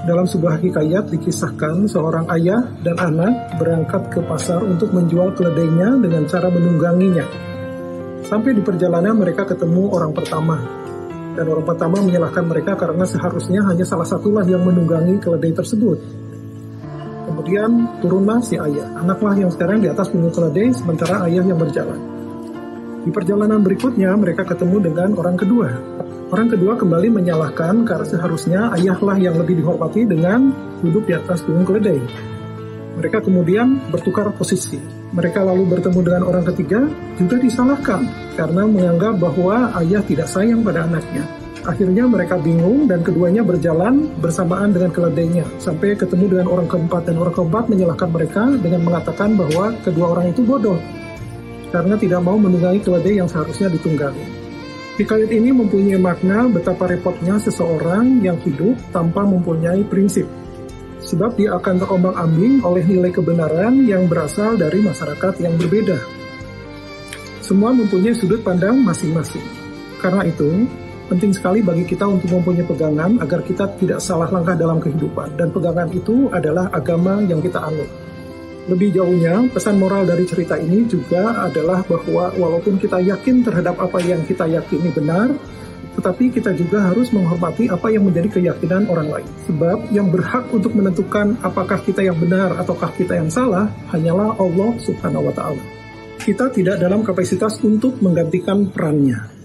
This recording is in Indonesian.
Dalam sebuah hikayat dikisahkan seorang ayah dan anak berangkat ke pasar untuk menjual keledainya dengan cara menungganginya. Sampai di perjalanan mereka ketemu orang pertama. Dan orang pertama menyalahkan mereka karena seharusnya hanya salah satulah yang menunggangi keledai tersebut. Kemudian turunlah si ayah, anaklah yang sekarang di atas punggung keledai sementara ayah yang berjalan. Di perjalanan berikutnya mereka ketemu dengan orang kedua, Orang kedua kembali menyalahkan karena seharusnya ayahlah yang lebih dihormati dengan duduk di atas punggung keledai. Mereka kemudian bertukar posisi. Mereka lalu bertemu dengan orang ketiga juga disalahkan karena menganggap bahwa ayah tidak sayang pada anaknya. Akhirnya mereka bingung dan keduanya berjalan bersamaan dengan keledainya sampai ketemu dengan orang keempat dan orang keempat menyalahkan mereka dengan mengatakan bahwa kedua orang itu bodoh karena tidak mau menunggangi keledai yang seharusnya ditunggangi. Hikayat ini mempunyai makna betapa repotnya seseorang yang hidup tanpa mempunyai prinsip. Sebab dia akan terombang-ambing oleh nilai kebenaran yang berasal dari masyarakat yang berbeda. Semua mempunyai sudut pandang masing-masing. Karena itu, penting sekali bagi kita untuk mempunyai pegangan agar kita tidak salah langkah dalam kehidupan. Dan pegangan itu adalah agama yang kita anut. Lebih jauhnya, pesan moral dari cerita ini juga adalah bahwa walaupun kita yakin terhadap apa yang kita yakini benar, tetapi kita juga harus menghormati apa yang menjadi keyakinan orang lain. Sebab yang berhak untuk menentukan apakah kita yang benar ataukah kita yang salah hanyalah Allah Subhanahu wa taala. Kita tidak dalam kapasitas untuk menggantikan perannya.